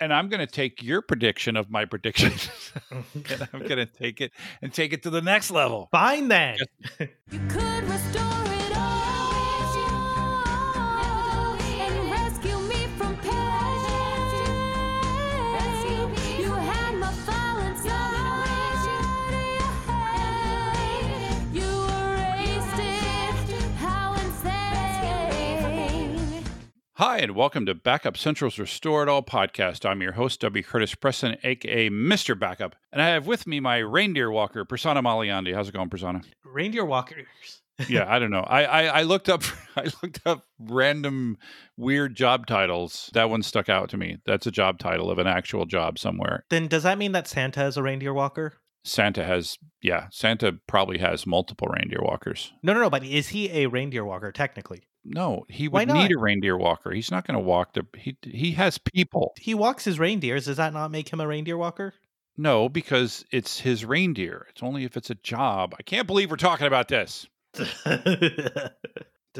and I'm going to take your prediction of my prediction, and I'm going to take it and take it to the next level. Fine then. Hi, and welcome to Backup Central's Restore It All podcast. I'm your host, W. Curtis Preston, aka Mr. Backup, and I have with me my reindeer walker, Prasanna Malaiyandi. How's it going, Prasanna? Reindeer walkers. yeah, I don't know. I, I I looked up I looked up random weird job titles. That one stuck out to me. That's a job title of an actual job somewhere. Then does that mean that Santa is a reindeer walker? Santa has yeah, Santa probably has multiple reindeer walkers. No, no, no. But is he a reindeer walker technically? No, he would need a reindeer walker. He's not going to walk the he he has people. He walks his reindeers. Does that not make him a reindeer walker? No, because it's his reindeer. It's only if it's a job. I can't believe we're talking about this. does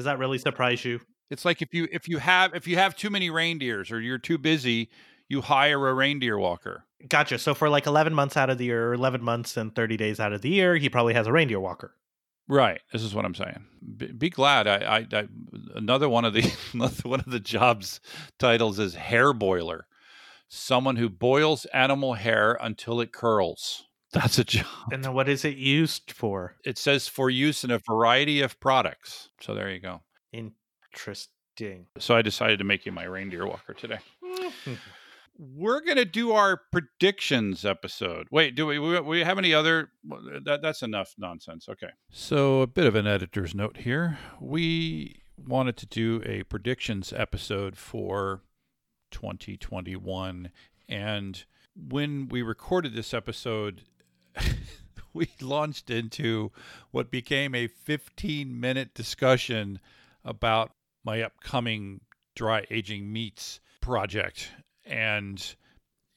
that really surprise you? It's like if you if you have if you have too many reindeers or you're too busy, you hire a reindeer walker. Gotcha. So for like 11 months out of the year, or 11 months and 30 days out of the year, he probably has a reindeer walker. Right. This is what I'm saying. Be, be glad. I, I, I another one of the another one of the jobs titles is hair boiler. Someone who boils animal hair until it curls. That's a job. And then what is it used for? It says for use in a variety of products. So there you go. Interesting. So I decided to make you my reindeer walker today. We're gonna do our predictions episode. Wait, do we? We, we have any other? That that's enough nonsense. Okay. So a bit of an editor's note here. We wanted to do a predictions episode for 2021, and when we recorded this episode, we launched into what became a 15 minute discussion about my upcoming dry aging meats project and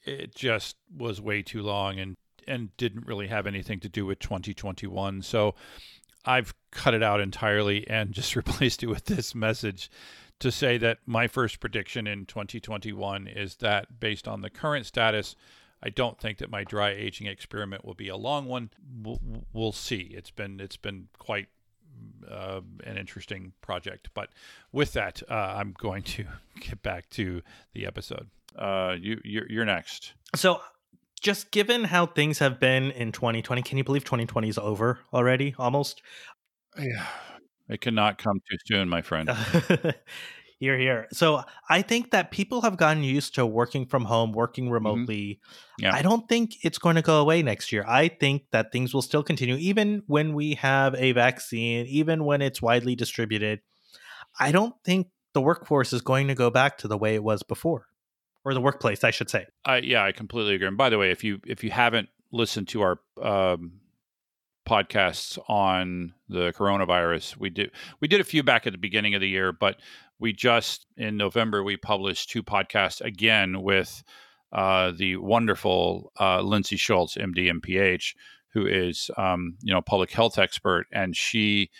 it just was way too long and and didn't really have anything to do with 2021 so i've cut it out entirely and just replaced it with this message to say that my first prediction in 2021 is that based on the current status I don't think that my dry aging experiment will be a long one. We'll, see. It's been it's been quite uh, an interesting project. But with that, uh, I'm going to get back to the episode. Uh, you you're, you're next. So, just given how things have been in 2020, can you believe 2020 is over already? Almost. Yeah, it cannot come too soon, my friend. You're here. So, I think that people have gotten used to working from home, working remotely. Yeah. I don't think it's going to go away next year. I think that things will still continue, even when we have a vaccine, even when it's widely distributed. I don't think the workforce is going to go back to the way it was before, or the workplace, I should say. I yeah, I completely agree. And by the way, if you if you haven't listened to our um, podcasts on the coronavirus, we did we did a few back at the beginning of the year, but we just in November we published two podcasts again with uh, the wonderful uh, Lindsay Schultz, MD, MPH, who is um, you know public health expert, and she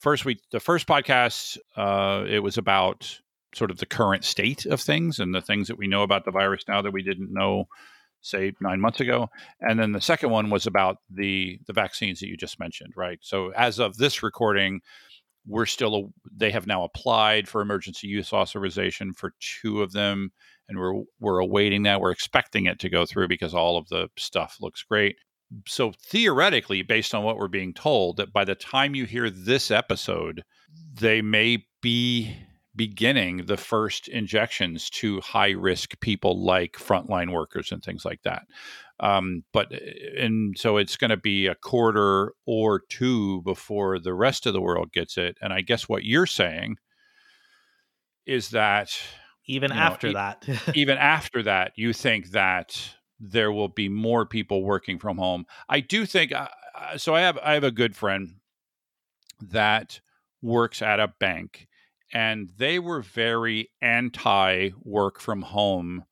first we the first podcast uh, it was about sort of the current state of things and the things that we know about the virus now that we didn't know say nine months ago. And then the second one was about the the vaccines that you just mentioned right? So as of this recording we're still they have now applied for emergency use authorization for two of them and we're we're awaiting that. We're expecting it to go through because all of the stuff looks great. So theoretically based on what we're being told that by the time you hear this episode they may be beginning the first injections to high risk people like frontline workers and things like that um, but and so it's going to be a quarter or two before the rest of the world gets it and i guess what you're saying is that Even know, after e- that, even after that, you think that there will be more people working from home. I do think uh, uh, so. I have I have a good friend that works at a bank, and they were very anti work from home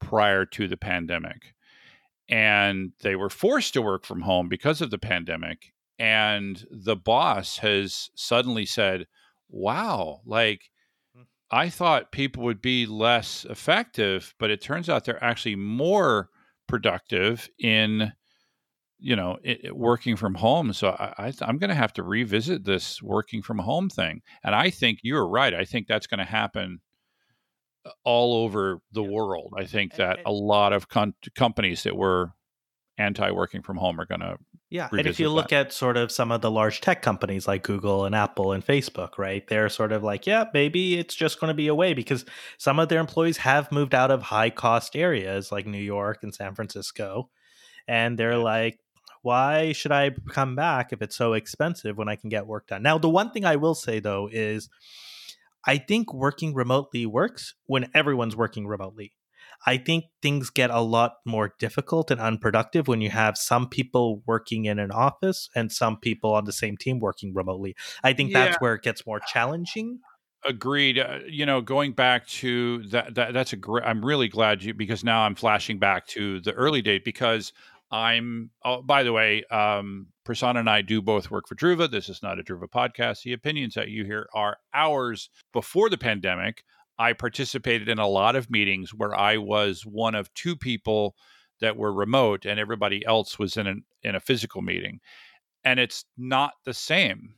prior to the pandemic, and they were forced to work from home because of the pandemic. And the boss has suddenly said, "Wow, like." Hmm. I thought people would be less effective, but it turns out they're actually more productive in you know it, it working from home so i, i'm going to have to revisit this working from home thing and i think you're right i think that's going to happen uh, all over the Yeah. world i think And- that and- a lot of companies that were anti working from home are going to Yeah, and if you look at sort of some of the large tech companies like Google and Apple and Facebook, right? They're sort of like, yeah, maybe it's just going to be a way because some of their employees have moved out of high cost areas like New York and San Francisco. And they're Yeah. like, why should I come back if it's so expensive when I can get work done? Now, the one thing I will say though is I think working remotely works when everyone's working remotely. I think things get a lot more difficult and unproductive when you have some people working in an office and some people on the same team working remotely. I think Yeah. that's where it gets more challenging. Agreed. Uh, you know, going back to that, that that's a great. I'm really glad you because now I'm flashing back to the early date because I'm. Oh, by the way, um, Prasanna and I do both work for Druva. This is not a Druva podcast. The opinions that you hear are ours. Before the pandemic, I participated in a lot of meetings where I was one of two people that were remote, and everybody else was in an in a physical meeting, and it's not the same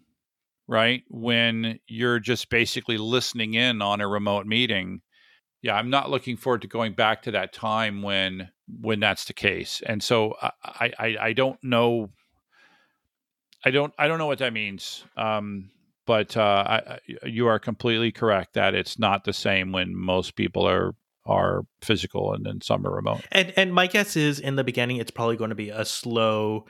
right? When you're just basically listening in on a remote meeting. Yeah, I'm not looking forward to going back to that time when when that's the case. And so I I, I don't know I don't I don't know what that means. Um but uh, I, you are completely correct that it's not the same when most people are are physical and then some are remote. And and my guess is in the beginning it's probably going to be a slow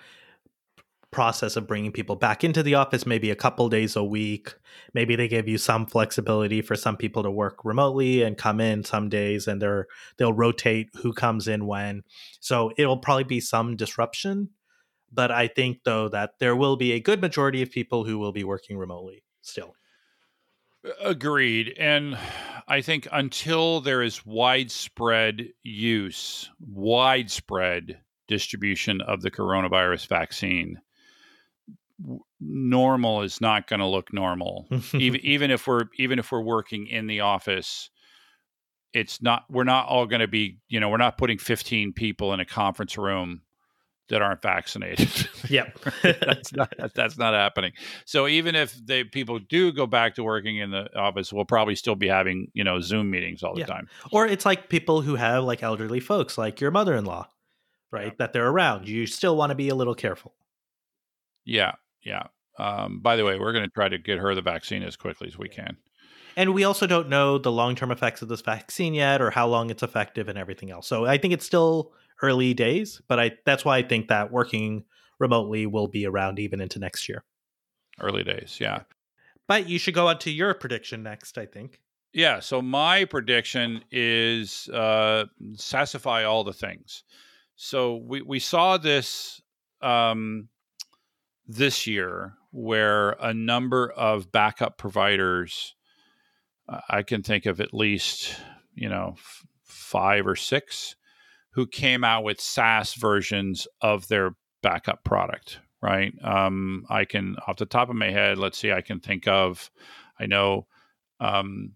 process of bringing people back into the office maybe a couple days a week maybe they give you some flexibility for some people to work remotely and come in some days and they're they'll rotate who comes in when so it'll probably be some disruption but i think though that there will be a good majority of people who will be working remotely still Agreed. And I think until there is widespread use, widespread distribution of the coronavirus vaccine, normal is not going to look normal. even even if we're even if we're working in the office, it's not we're not all going to be, you know, we're not putting 15 people in a conference room that aren't vaccinated. yep that's not that's not happening. So even if the people do go back to working in the office, we'll probably still be having you know Zoom meetings all the Yeah. time. or it's like people who have like elderly folks like your mother-in-law right Yeah. that they're around you still want to be a little careful Yeah, yeah. Um, by the way, we're going to try to get her the vaccine as quickly as we can. and we also don't know the long-term effects of this vaccine yet or how long it's effective and everything else so i think it's still early days but i that's why i think that working remotely will be around even into next year Early days, yeah. but you should go on to your prediction next i think Yeah, so my prediction is uh, sassify all the things. So we, we saw this um, this year where a number of backup providers, uh, I can think of at least, you know, f- five or six who came out with SaaS versions of their backup product, right? Um, I can, off the top of my head, let's see, I can think of, I know, um,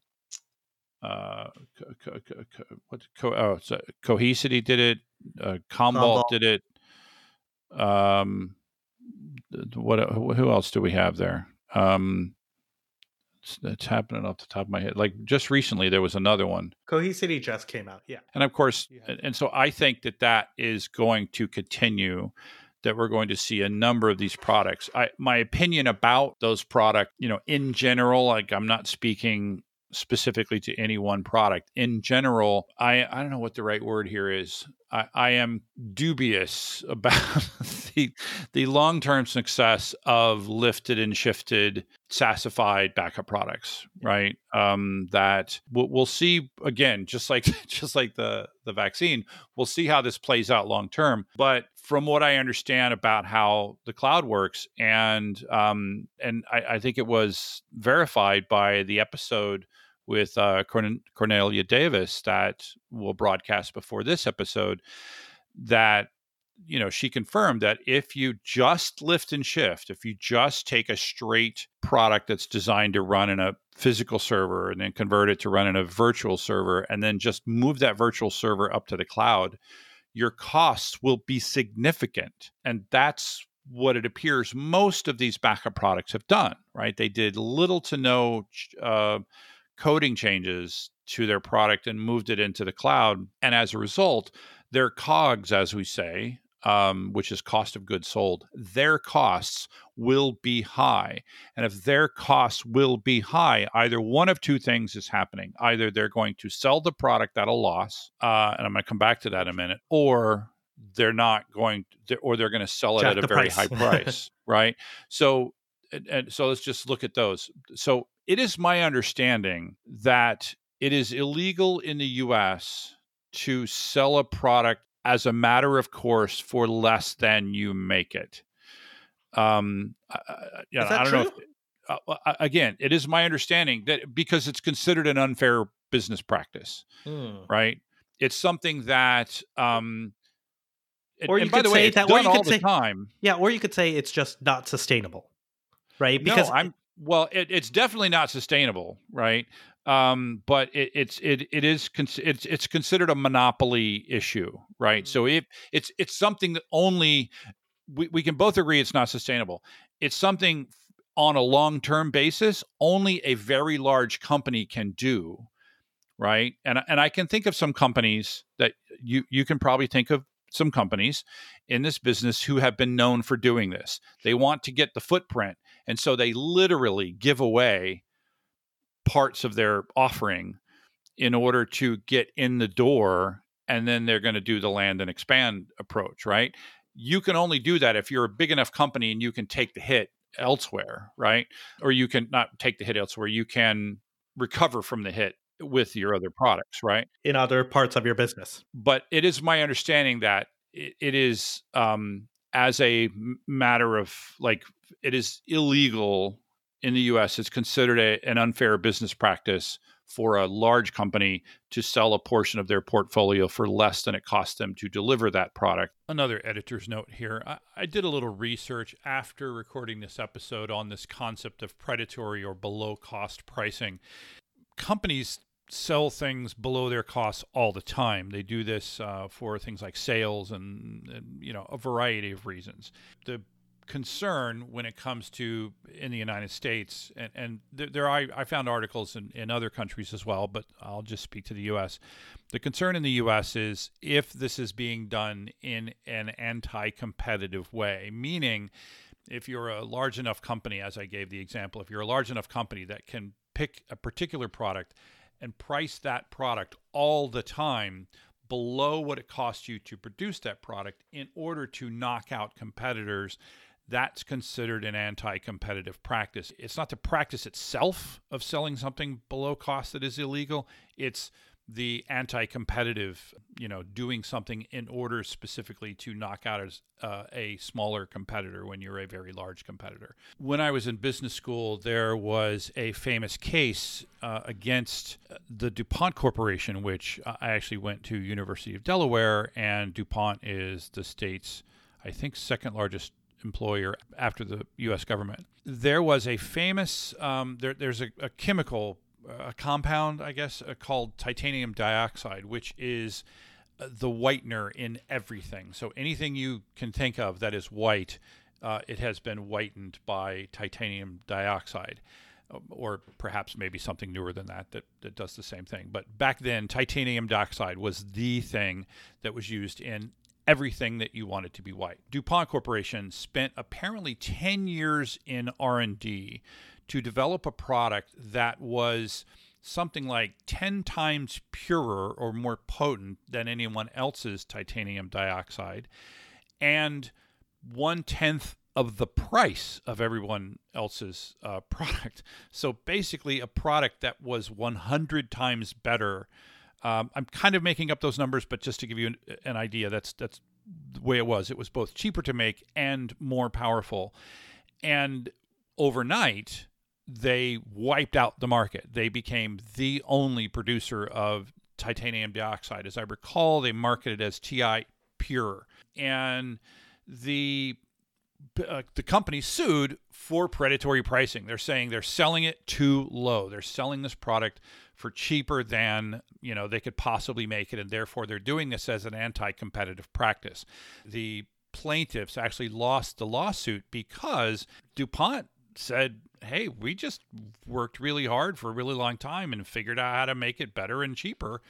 uh, co- co- co- what co- oh, so Cohesity did it, uh, Commvault Commvault. did it. Um, what who else do we have there? Um, it's, it's happening off the top of my head. Like just recently, there was another one, cohesity just came out yeah and of course, Yeah. and, and so I think that that is going to continue. That we're going to see a number of these products. I my opinion about those products, you know, in general, like I'm not speaking specifically to any one product. In general, I I don't know what the right word here is. I, I am dubious about the the long term success of lifted and shifted sassified backup products, right? Um, that we'll, we'll see again, just like just like the the vaccine, we'll see how this plays out long term. But from what I understand about how the cloud works, and um, and I, I think it was verified by the episode with uh, Corn- Cornelia Davis that will broadcast before this episode, that you know, she confirmed that if you just lift and shift, if you just take a straight product that's designed to run in a physical server and then convert it to run in a virtual server and then just move that virtual server up to the cloud, your costs will be significant. And that's what it appears most of these backup products have done, right? They did little to no uh, coding changes to their product and moved it into the cloud. And as a result, their COGS, as we say, um, which is cost of goods sold, their costs will be high. And if their costs will be high, either one of two things is happening. Either they're going to sell the product at a loss, uh, and I'm going to come back to that in a minute, or they're not going to, or they're going to sell it Jack at a very price. high price, right? So, and, and so let's just look at those. So it is my understanding that it is illegal in the U.S. to sell a product as a matter of course for less than you make it. Um, I, you know, that I don't true? know. If, uh, uh, again, it is my understanding that because it's considered an unfair business practice, Hmm. right? It's something that, um, and- Or you could way, say that- or you all could the say- time. Yeah, or you could say it's just not sustainable, right? Because no, I'm well. It, it's definitely not sustainable, right? Um, but it, it's it it is cons- it's it's considered a monopoly issue, right? So if it's it's something that only we, we can both agree it's not sustainable. It's something on a long term basis only a very large company can do, right? And and I can think of some companies that you you can probably think of some companies in this business who have been known for doing this. They want to get the footprint and so they literally give away parts of their offering in order to get in the door. And then they're going to do the land and expand approach, right? You can only do that if you're a big enough company and you can take the hit elsewhere, right? Or you can not take the hit elsewhere, you can recover from the hit with your other products, right? in other parts of your business. but it is my understanding that it, it is um, as a matter of like it is illegal in the U.S. It's considered a, an unfair business practice for a large company to sell a portion of their portfolio for less than it costs them to deliver that product. Another editor's note here. I, I did a little research after recording this episode on this concept of predatory or below cost pricing. Companies sell things below their costs all the time. They do this uh, for things like sales and, and you know a variety of reasons. The concern when it comes to in the United States and, and there, there I, I found articles in, in other countries as well, but I'll just speak to the U.S. The concern in the U.S. is if this is being done in an anti-competitive way, meaning if you're a large enough company, as I gave the example, if you're a large enough company that can pick a particular product and price that product all the time below what it costs you to produce that product in order to knock out competitors, that's considered an anti competitive practice. It's not the practice itself of selling something below cost that is illegal, it's the anti-competitive, you know, doing something in order specifically to knock out as, uh, a smaller competitor when you're a very large competitor. When I was in business school, there was a famous case uh, against the DuPont Corporation, which I actually went to University of Delaware, and DuPont is the state's, I think, second largest employer after the U.S. government. There was a famous, um, there, there's a, a chemical a compound, I guess, uh, called titanium dioxide, which is uh, the whitener in everything. So anything you can think of that is white, uh, it has been whitened by titanium dioxide. uh, Or perhaps maybe something newer than that, that that does the same thing. But back then, titanium dioxide was the thing that was used in everything that you wanted to be white. DuPont Corporation spent apparently 10 years in R&D to develop a product that was something like 10 times purer or more potent than anyone else's titanium dioxide and one tenth of the price of everyone else's uh, product. So basically, a product that was 100 times better. Um, I'm kind of making up those numbers, but just to give you an, an idea, that's that's the way it was. It was both cheaper to make and more powerful. And overnight, they wiped out the market. They became the only producer of titanium dioxide. As I recall, they marketed as TI Pure, and the uh, the company sued for predatory pricing. They're saying they're selling it too low. They're selling this product for cheaper than you know they could possibly make it, and therefore they're doing this as an anti-competitive practice. The plaintiffs actually lost the lawsuit because DuPont said, "Hey, we just worked really hard for a really long time and figured out how to make it better and cheaper."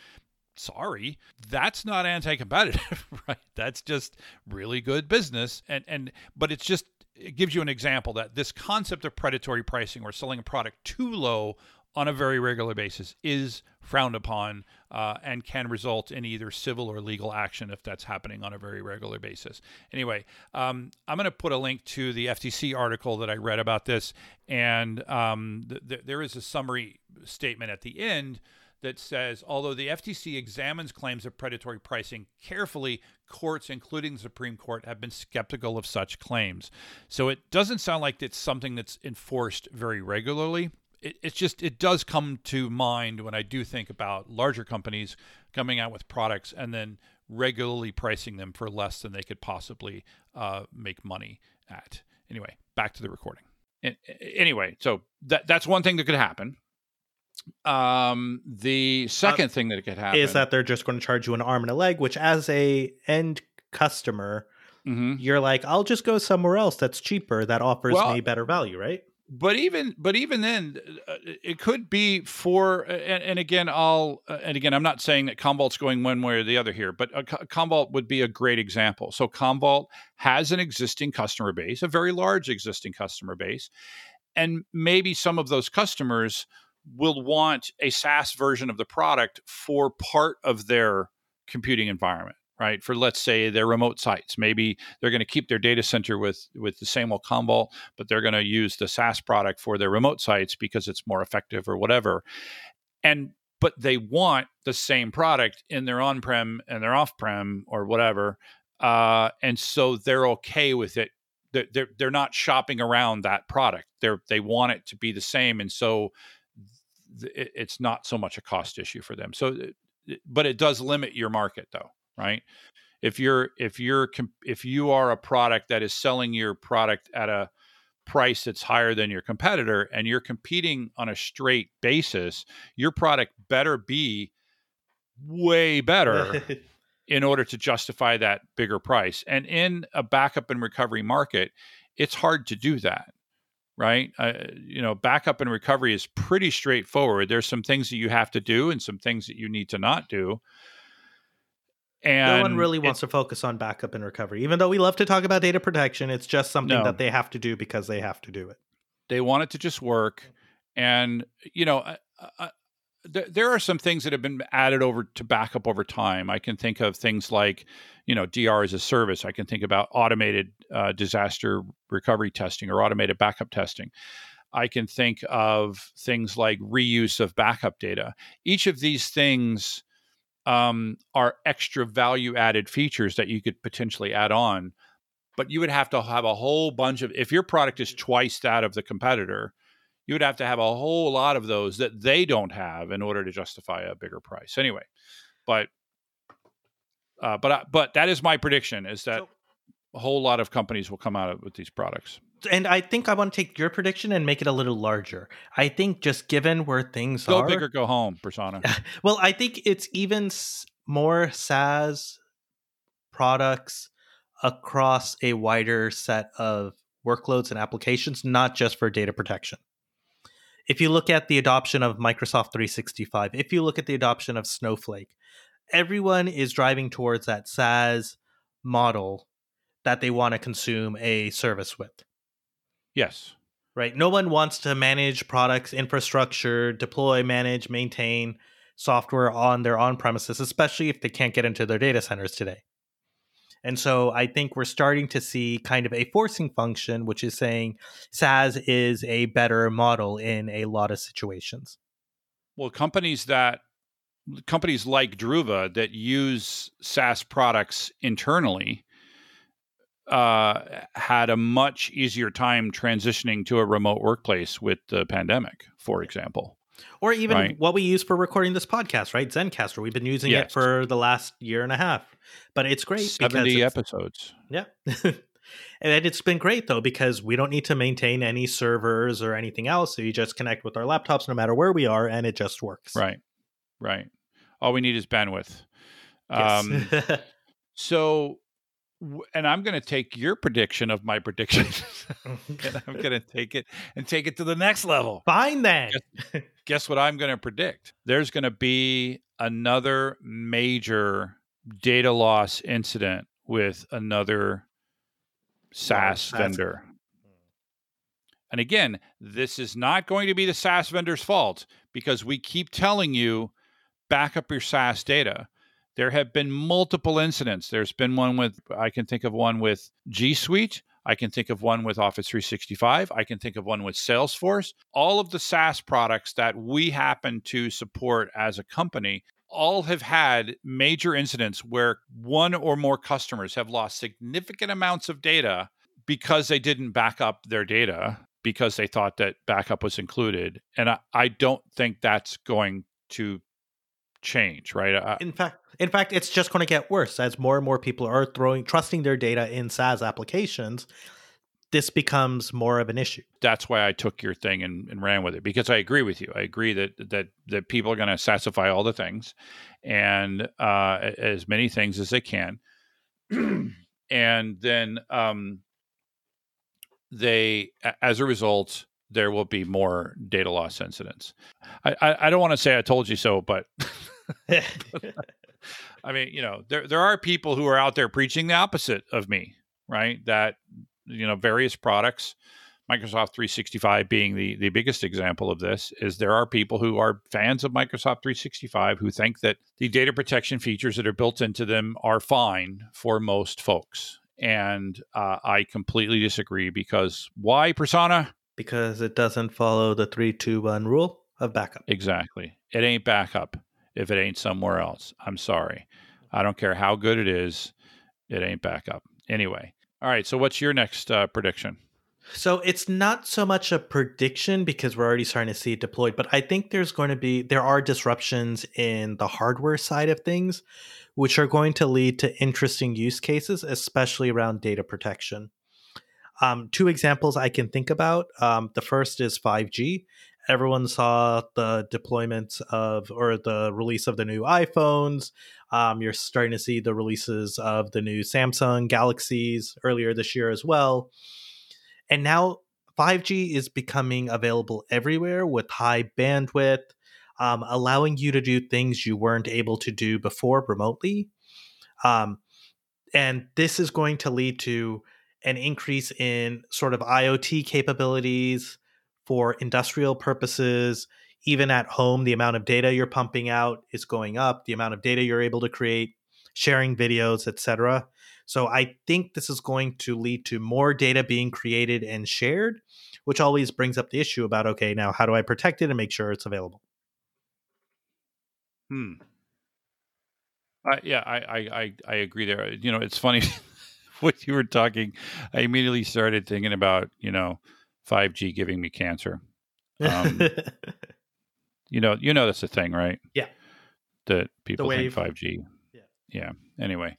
Sorry, that's not anti-competitive, right? That's just really good business, and and but it's just it gives you an example that this concept of predatory pricing or selling a product too low on a very regular basis is frowned upon uh, and can result in either civil or legal action if that's happening on a very regular basis. Anyway, um, I'm going to put a link to the FTC article that I read about this, and um, th- th- there is a summary statement at the end that says although the FTC examines claims of predatory pricing carefully, courts, including the Supreme Court, have been skeptical of such claims. So it doesn't sound like it's something that's enforced very regularly it, it's just it does come to mind when I do think about larger companies coming out with products and then regularly pricing them for less than they could possibly uh, make money at. Anyway, back to the recording. Anyway, so that that's one thing that could happen. Um, the second uh, thing that could happen is that they're just going to charge you an arm and a leg, which as a end customer, mm-hmm. you're like, I'll just go somewhere else that's cheaper that offers well, me better value, right? but even but even then uh, it could be for and, and again i'll uh, and again i'm not saying that commvault's going one way or the other here but commvault would be a great example so commvault has an existing customer base a very large existing customer base and maybe some of those customers will want a saas version of the product for part of their computing environment right? For let's say their remote sites, maybe they're going to keep their data center with with the same old Commvault, but they're going to use the SaaS product for their remote sites because it's more effective or whatever. And but they want the same product in their on-prem and their off-prem or whatever, uh, and so they're okay with it. They're, they're they're not shopping around that product. They're they want it to be the same, and so it's not so much a cost issue for them. So, but it does limit your market though right? If you're if you're if you are a product that is selling your product at a price that's higher than your competitor and you're competing on a straight basis, your product better be way better in order to justify that bigger price. And in a backup and recovery market, it's hard to do that. Right. Uh, you know, backup and recovery is pretty straightforward. There's some things that you have to do and some things that you need to not do. And no one really wants to focus on backup and recovery. Even though we love to talk about data protection, it's just something no. that they have to do because they have to do it. They want it to just work. And, you know, uh, th- there are some things that have been added over to backup over time. I can think of things like, you know, DR as a service. I can think about automated uh, disaster recovery testing or automated backup testing. I can think of things like reuse of backup data. Each of these things um, are extra value added features that you could potentially add on. But you would have to have a whole bunch of, if your product is twice that of the competitor, you would have to have a whole lot of those that they don't have in order to justify a bigger price. Anyway, but uh, but uh, but that is my prediction is that so, a whole lot of companies will come out with these products and I think I want to take your prediction and make it a little larger. I think just given where things go are, go big or go home, Prasanna. well, I think it's even more SaaS products across a wider set of workloads and applications, not just for data protection. If you look at the adoption of Microsoft 365, if you look at the adoption of Snowflake, everyone is driving towards that SaaS model that they want to consume a service with. Yes. Right. No one wants to manage products, infrastructure, deploy, manage, maintain software on their on premises, especially if they can't get into their data centers today. And so I think we're starting to see kind of a forcing function, which is saying SaaS is a better model in a lot of situations. Well, companies that companies like Druva that use SaaS products internally uh, had a much easier time transitioning to a remote workplace with the pandemic, for example. Or even Right. what we use for recording this podcast, right? Zencastr. We've been using Yes. it for the last year and a half. But it's great because 70 it's, episodes. Yeah. and it's been great though because we don't need to maintain any servers or anything else. So you just connect with our laptops no matter where we are and it just works. Right. Right. All we need is bandwidth. Yes. Um, so, and I'm going to take your prediction of my prediction. and I'm going to take it and take it to the next level. Fine then. Guess what I'm going to predict? There's going to be another major data loss incident with another SaaS SaaS. vendor. Hmm. And again, this is not going to be the SaaS vendor's fault because we keep telling you back up your SaaS data. There have been multiple incidents. There's been one with, I can think of one with G Suite. I can think of one with Office 365. I can think of one with Salesforce. All of the SaaS products that we happen to support as a company all have had major incidents where one or more customers have lost significant amounts of data because they didn't back up their data because they thought that backup was included. And I, I don't think that's going to change, right? I, In fact, in fact, it's just going to get worse as more and more people are throwing trusting their data in SaaS applications. This becomes more of an issue. that's why I took your thing and, and ran with it because I agree with you. I agree that that that people are going to sassify all the things and uh, as many things as they can, and then um, they, as a result, there will be more data loss incidents. I, I, I don't want to say I told you so, but I mean, you know, there there are people who are out there preaching the opposite of me, right? That you know, various products, Microsoft 365 being the the biggest example of this, is there are people who are fans of Microsoft 365 who think that the data protection features that are built into them are fine for most folks. And uh, I completely disagree because why, Prasanna? because it doesn't follow the three, two, one rule of backup. Exactly. It ain't backup if it ain't somewhere else. I'm sorry. I don't care how good it is. It ain't backup. Anyway. All right. So what's your next uh, prediction? So it's not so much a prediction because we're already starting to see it deployed, but I think there's going to be there are disruptions in the hardware side of things, which are going to lead to interesting use cases, especially around data protection. Um, two examples I can think about. Um, the first is 5G. Everyone saw the deployment of or the release of the new iPhones. Um, you're starting to see the releases of the new Samsung Galaxies earlier this year as well. And now 5G is becoming available everywhere with high bandwidth, um, allowing you to do things you weren't able to do before remotely. Um, and this is going to lead to an increase in sort of IoT capabilities for industrial purposes. Even at home, the amount of data you're pumping out is going up, the amount of data you're able to create, sharing videos, etc. So I think this is going to lead to more data being created and shared, which always brings up the issue about okay, now how do I protect it and make sure it's available? Hmm. I yeah, I, I, I, I agree there. You know, it's funny what you were talking, I immediately started thinking about, you know, 5G giving me cancer. Um, You know, you know that's a thing, right? Yeah. That people think 5G. Yeah. Yeah. Anyway.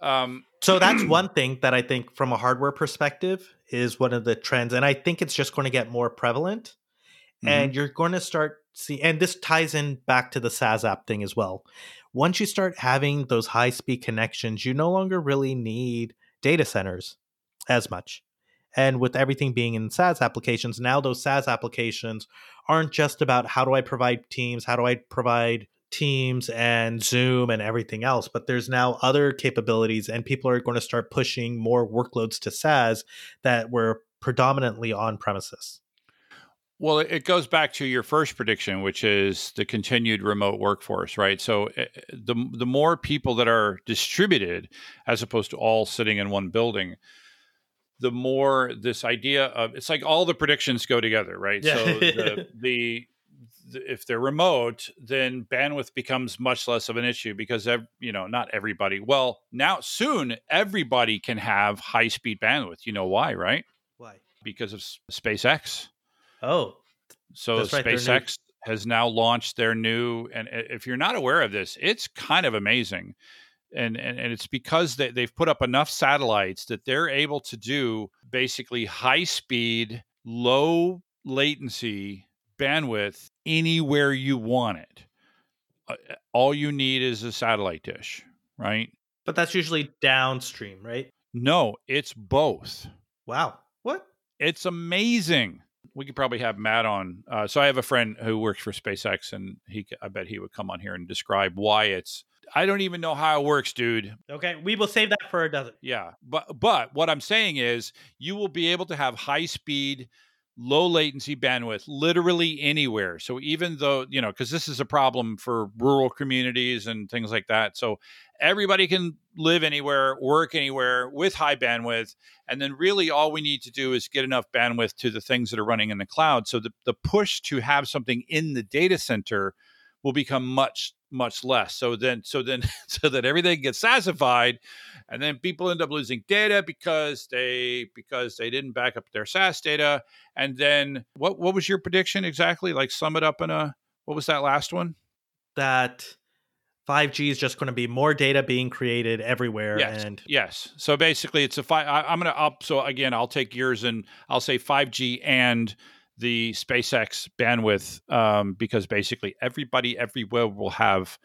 Um so that's one thing that I think from a hardware perspective is one of the trends and I think it's just going to get more prevalent and you're going to start see and this ties in back to the SaaS app thing as well. Once you start having those high speed connections, you no longer really need data centers as much. And with everything being in SaaS applications, now those SaaS applications aren't just about how do I provide Teams, how do I provide Teams and Zoom and everything else, but there's now other capabilities, and people are going to start pushing more workloads to SaaS that were predominantly on premises. Well, it- goes back to your first prediction, which is the continued remote workforce, right? So eh, the the more people that are distributed, as opposed to all sitting in one building, the more this idea of it's like all the predictions go together, right? Yeah. So the, the the if they're remote, then bandwidth becomes much less of an issue because you know not everybody. Well, now soon everybody can have high speed bandwidth. You know why, right? Why? Because of SpaceX. Oh, So That's right, they're new. SpaceX has now launched their new and if you're not aware of this it's kind of amazing and and, and it's because they, they've put up enough satellites that they're able to do basically high speed low latency bandwidth anywhere you want it Uh, all you need is a satellite dish right But that's usually downstream, right? no it's both Wow. What? it's amazing. We could probably have Matt on. Uh, so I have a friend who works for SpaceX, and he, I bet he would come on here and describe why it's. I don't even know how it works, dude. Okay, we will save that for a dozen. Yeah, but but what I'm saying is, you will be able to have high speed, low latency bandwidth literally anywhere. So even though you know, because this is a problem for rural communities and things like that. So everybody can live anywhere, work anywhere with high bandwidth. And then really all we need to do is get enough bandwidth to the things that are running in the cloud. So the, the push to have something in the data center will become much, much less. So then so then so that everything gets sassified and then people end up losing data because they because they didn't back up their SaaS data. And then what what was your prediction exactly? Like sum it up in a what was that last one? That 5G is just going to be more data being created everywhere, Yes. and Yes. So basically, it's a five. I, I'm going to up. So again, I'll take yours and I'll say 5G and the SpaceX bandwidth um, because basically everybody everywhere will have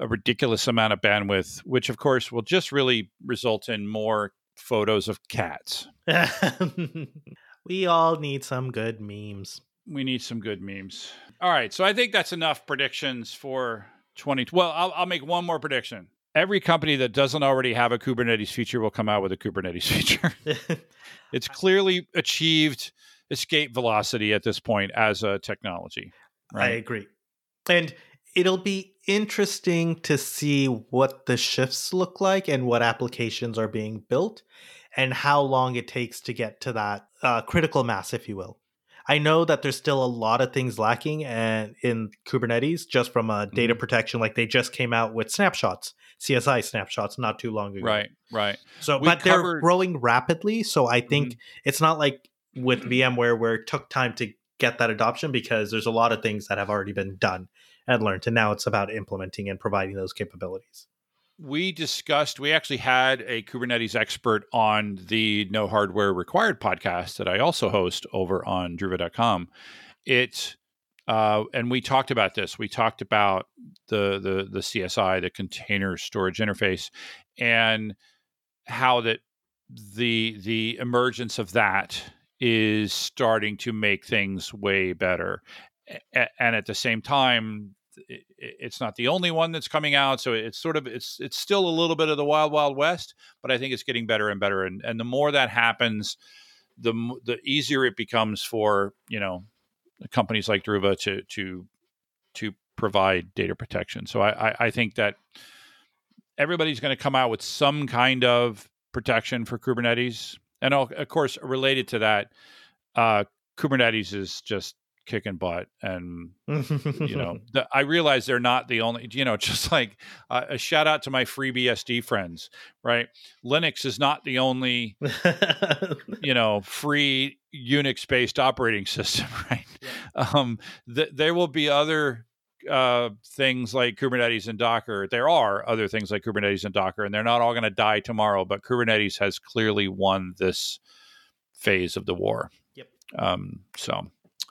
a ridiculous amount of bandwidth, which of course will just really result in more photos of cats. we all need some good memes. We need some good memes. All right. So I think that's enough predictions for 20. Well, I'll, I'll make one more prediction. Every company that doesn't already have a Kubernetes feature will come out with a Kubernetes feature. it's clearly achieved escape velocity at this point as a technology. Right? I agree. And it'll be interesting to see what the shifts look like and what applications are being built and how long it takes to get to that uh, critical mass, if you will. I know that there's still a lot of things lacking and in Kubernetes just from a data Mhm. protection. Like they just came out with snapshots, CSI snapshots, not too long ago. Right. Right. So, We but they're Mm-hmm. growing rapidly. So I think it's not like with VMware where it took time to get that adoption because there's a lot of things that have already been done and learned. And now it's about implementing and providing those capabilities. we discussed we actually had a kubernetes expert on the no hardware required podcast that i also host over on druva.com it uh, and we talked about this we talked about the the the csi the container storage interface and how that the the emergence of that is starting to make things way better and at the same time it, it's not the only one that's coming out so it's sort of it's it's still a little bit of the wild wild west but i think it's getting better and better and and the more that happens the the easier it becomes for you know companies like Druva to to to provide data protection. So i i, I think that everybody's going to come out with some kind of protection for kubernetes and of of course related to that uh kubernetes is just kicking butt and you know the, i realize they're not the only you know just like uh, a shout out to my FreeBSD friends right? Linux is not the only you know free unix based operating system right? Um th- there will be other uh things like kubernetes and docker there are other things like kubernetes and docker and they're not all going to die tomorrow but kubernetes has clearly won this phase of the war Yep. um so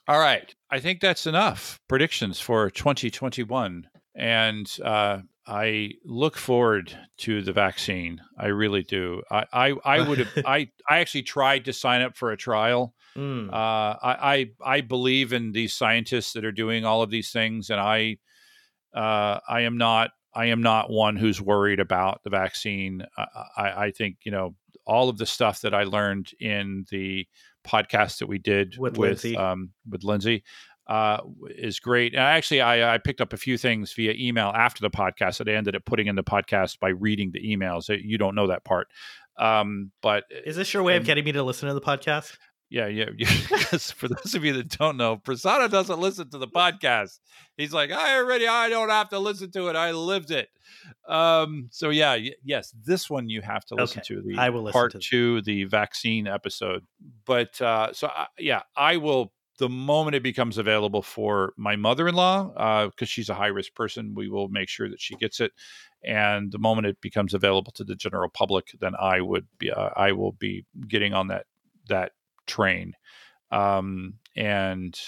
all right. I think that's enough predictions for 2021. And uh, I look forward to the vaccine. I really do. I, I, I would have, I, I actually tried to sign up for a trial. Mm. Uh, I, I, I believe in these scientists that are doing all of these things. And I, uh, I am not, I am not one who's worried about the vaccine. I, I, I think, you know, all of the stuff that I learned in the podcast that we did With with Lindsay. um, with Lindsay uh, is great. And actually, I, I picked up a few things via email after the podcast that I ended up putting in the podcast by reading the emails. You don't know that part, um, but Is this your way of getting me to listen to the podcast? yeah, yeah. Because for those of you that don't know, Prasanna doesn't listen to the podcast. He's like, I already, I don't have to listen to it. I lived it. Um, so yeah, y- yes, this one you have to listen Okay, to the I will listen part to- two, the vaccine episode. But uh, so I, yeah, I will the moment it becomes available for my mother-in-law, because she's a high-risk person, we will make sure that she gets it. And the moment it becomes available to the general public, then I would be, uh, I will be getting on that that train. Um, and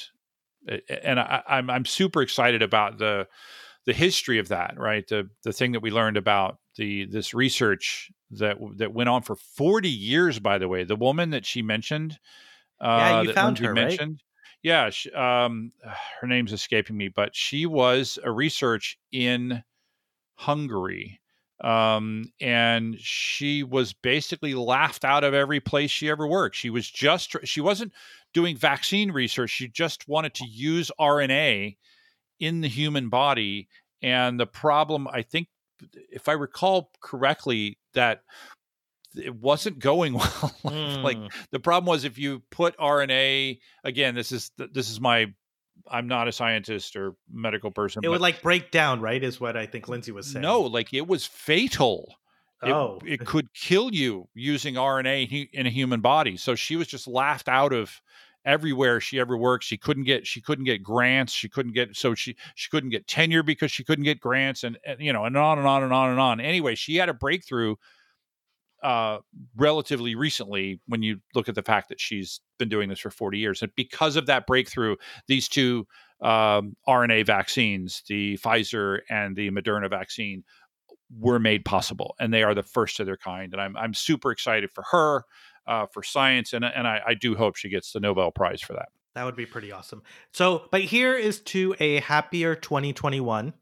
and I, I'm I'm super excited about the the history of that, right? The the thing that we learned about the this research that that went on for 40 years. By the way, the woman that she mentioned, uh, Yeah, you found her, right? mentioned, yeah, she, um, her name's escaping me, but she was a research in Hungary. Um, and she was basically laughed out of every place she ever worked. She was just, she wasn't doing vaccine research. She just wanted to use RNA in the human body. And the problem, I think, if I recall correctly, that it wasn't going well. like Mm. the problem was if you put RNA again, this is this is my I'm not a scientist or medical person. it would like break down, right? Is what I think Lindsay was saying. no, like it was fatal. It, Oh. it could kill you using RNA in a human body. So she was just laughed out of everywhere she ever worked. She couldn't get she couldn't get grants. She couldn't get so she she couldn't get tenure because she couldn't get grants and, and you know and on and on and on and on. Anyway, she had a breakthrough uh relatively recently when you look at the fact that she's been doing this for 40 years and because of that breakthrough these two um, RNA vaccines the Pfizer and the Moderna vaccine were made possible and they are the first of their kind and I'm I'm super excited for her uh, for science and and I, I do hope she gets the Nobel Prize for that That would be pretty awesome. So, but here is to a happier 2021.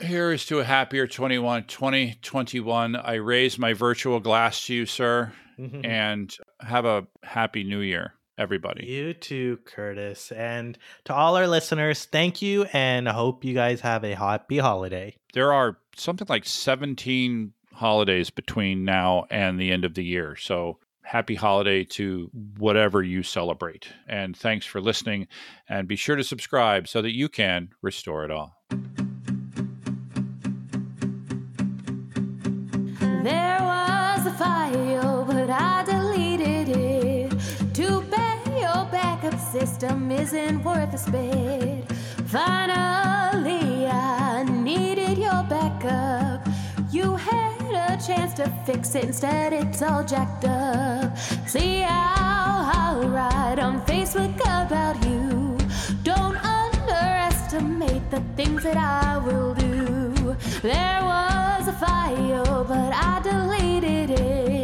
Here is to a happier 21 2021. I raise my virtual glass to you, sir, Mhm. and have a happy new year, everybody. You too, Curtis. And to all our listeners, thank you and I hope you guys have a happy holiday. There are something like 17 holidays between now and the end of the year. So happy holiday to whatever you celebrate. And thanks for listening. And be sure to subscribe so that you can restore it all. System isn't worth a spit. Finally, I needed your backup. You had a chance to fix it, instead, it's all jacked up. See how I'll write on Facebook about you. Don't underestimate the things that I will do. There was a file, but I deleted it.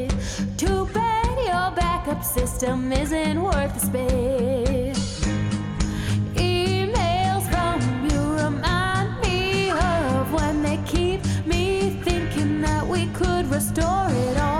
Backup system isn't worth the space. Emails from you remind me of when they keep me thinking that we could restore it all.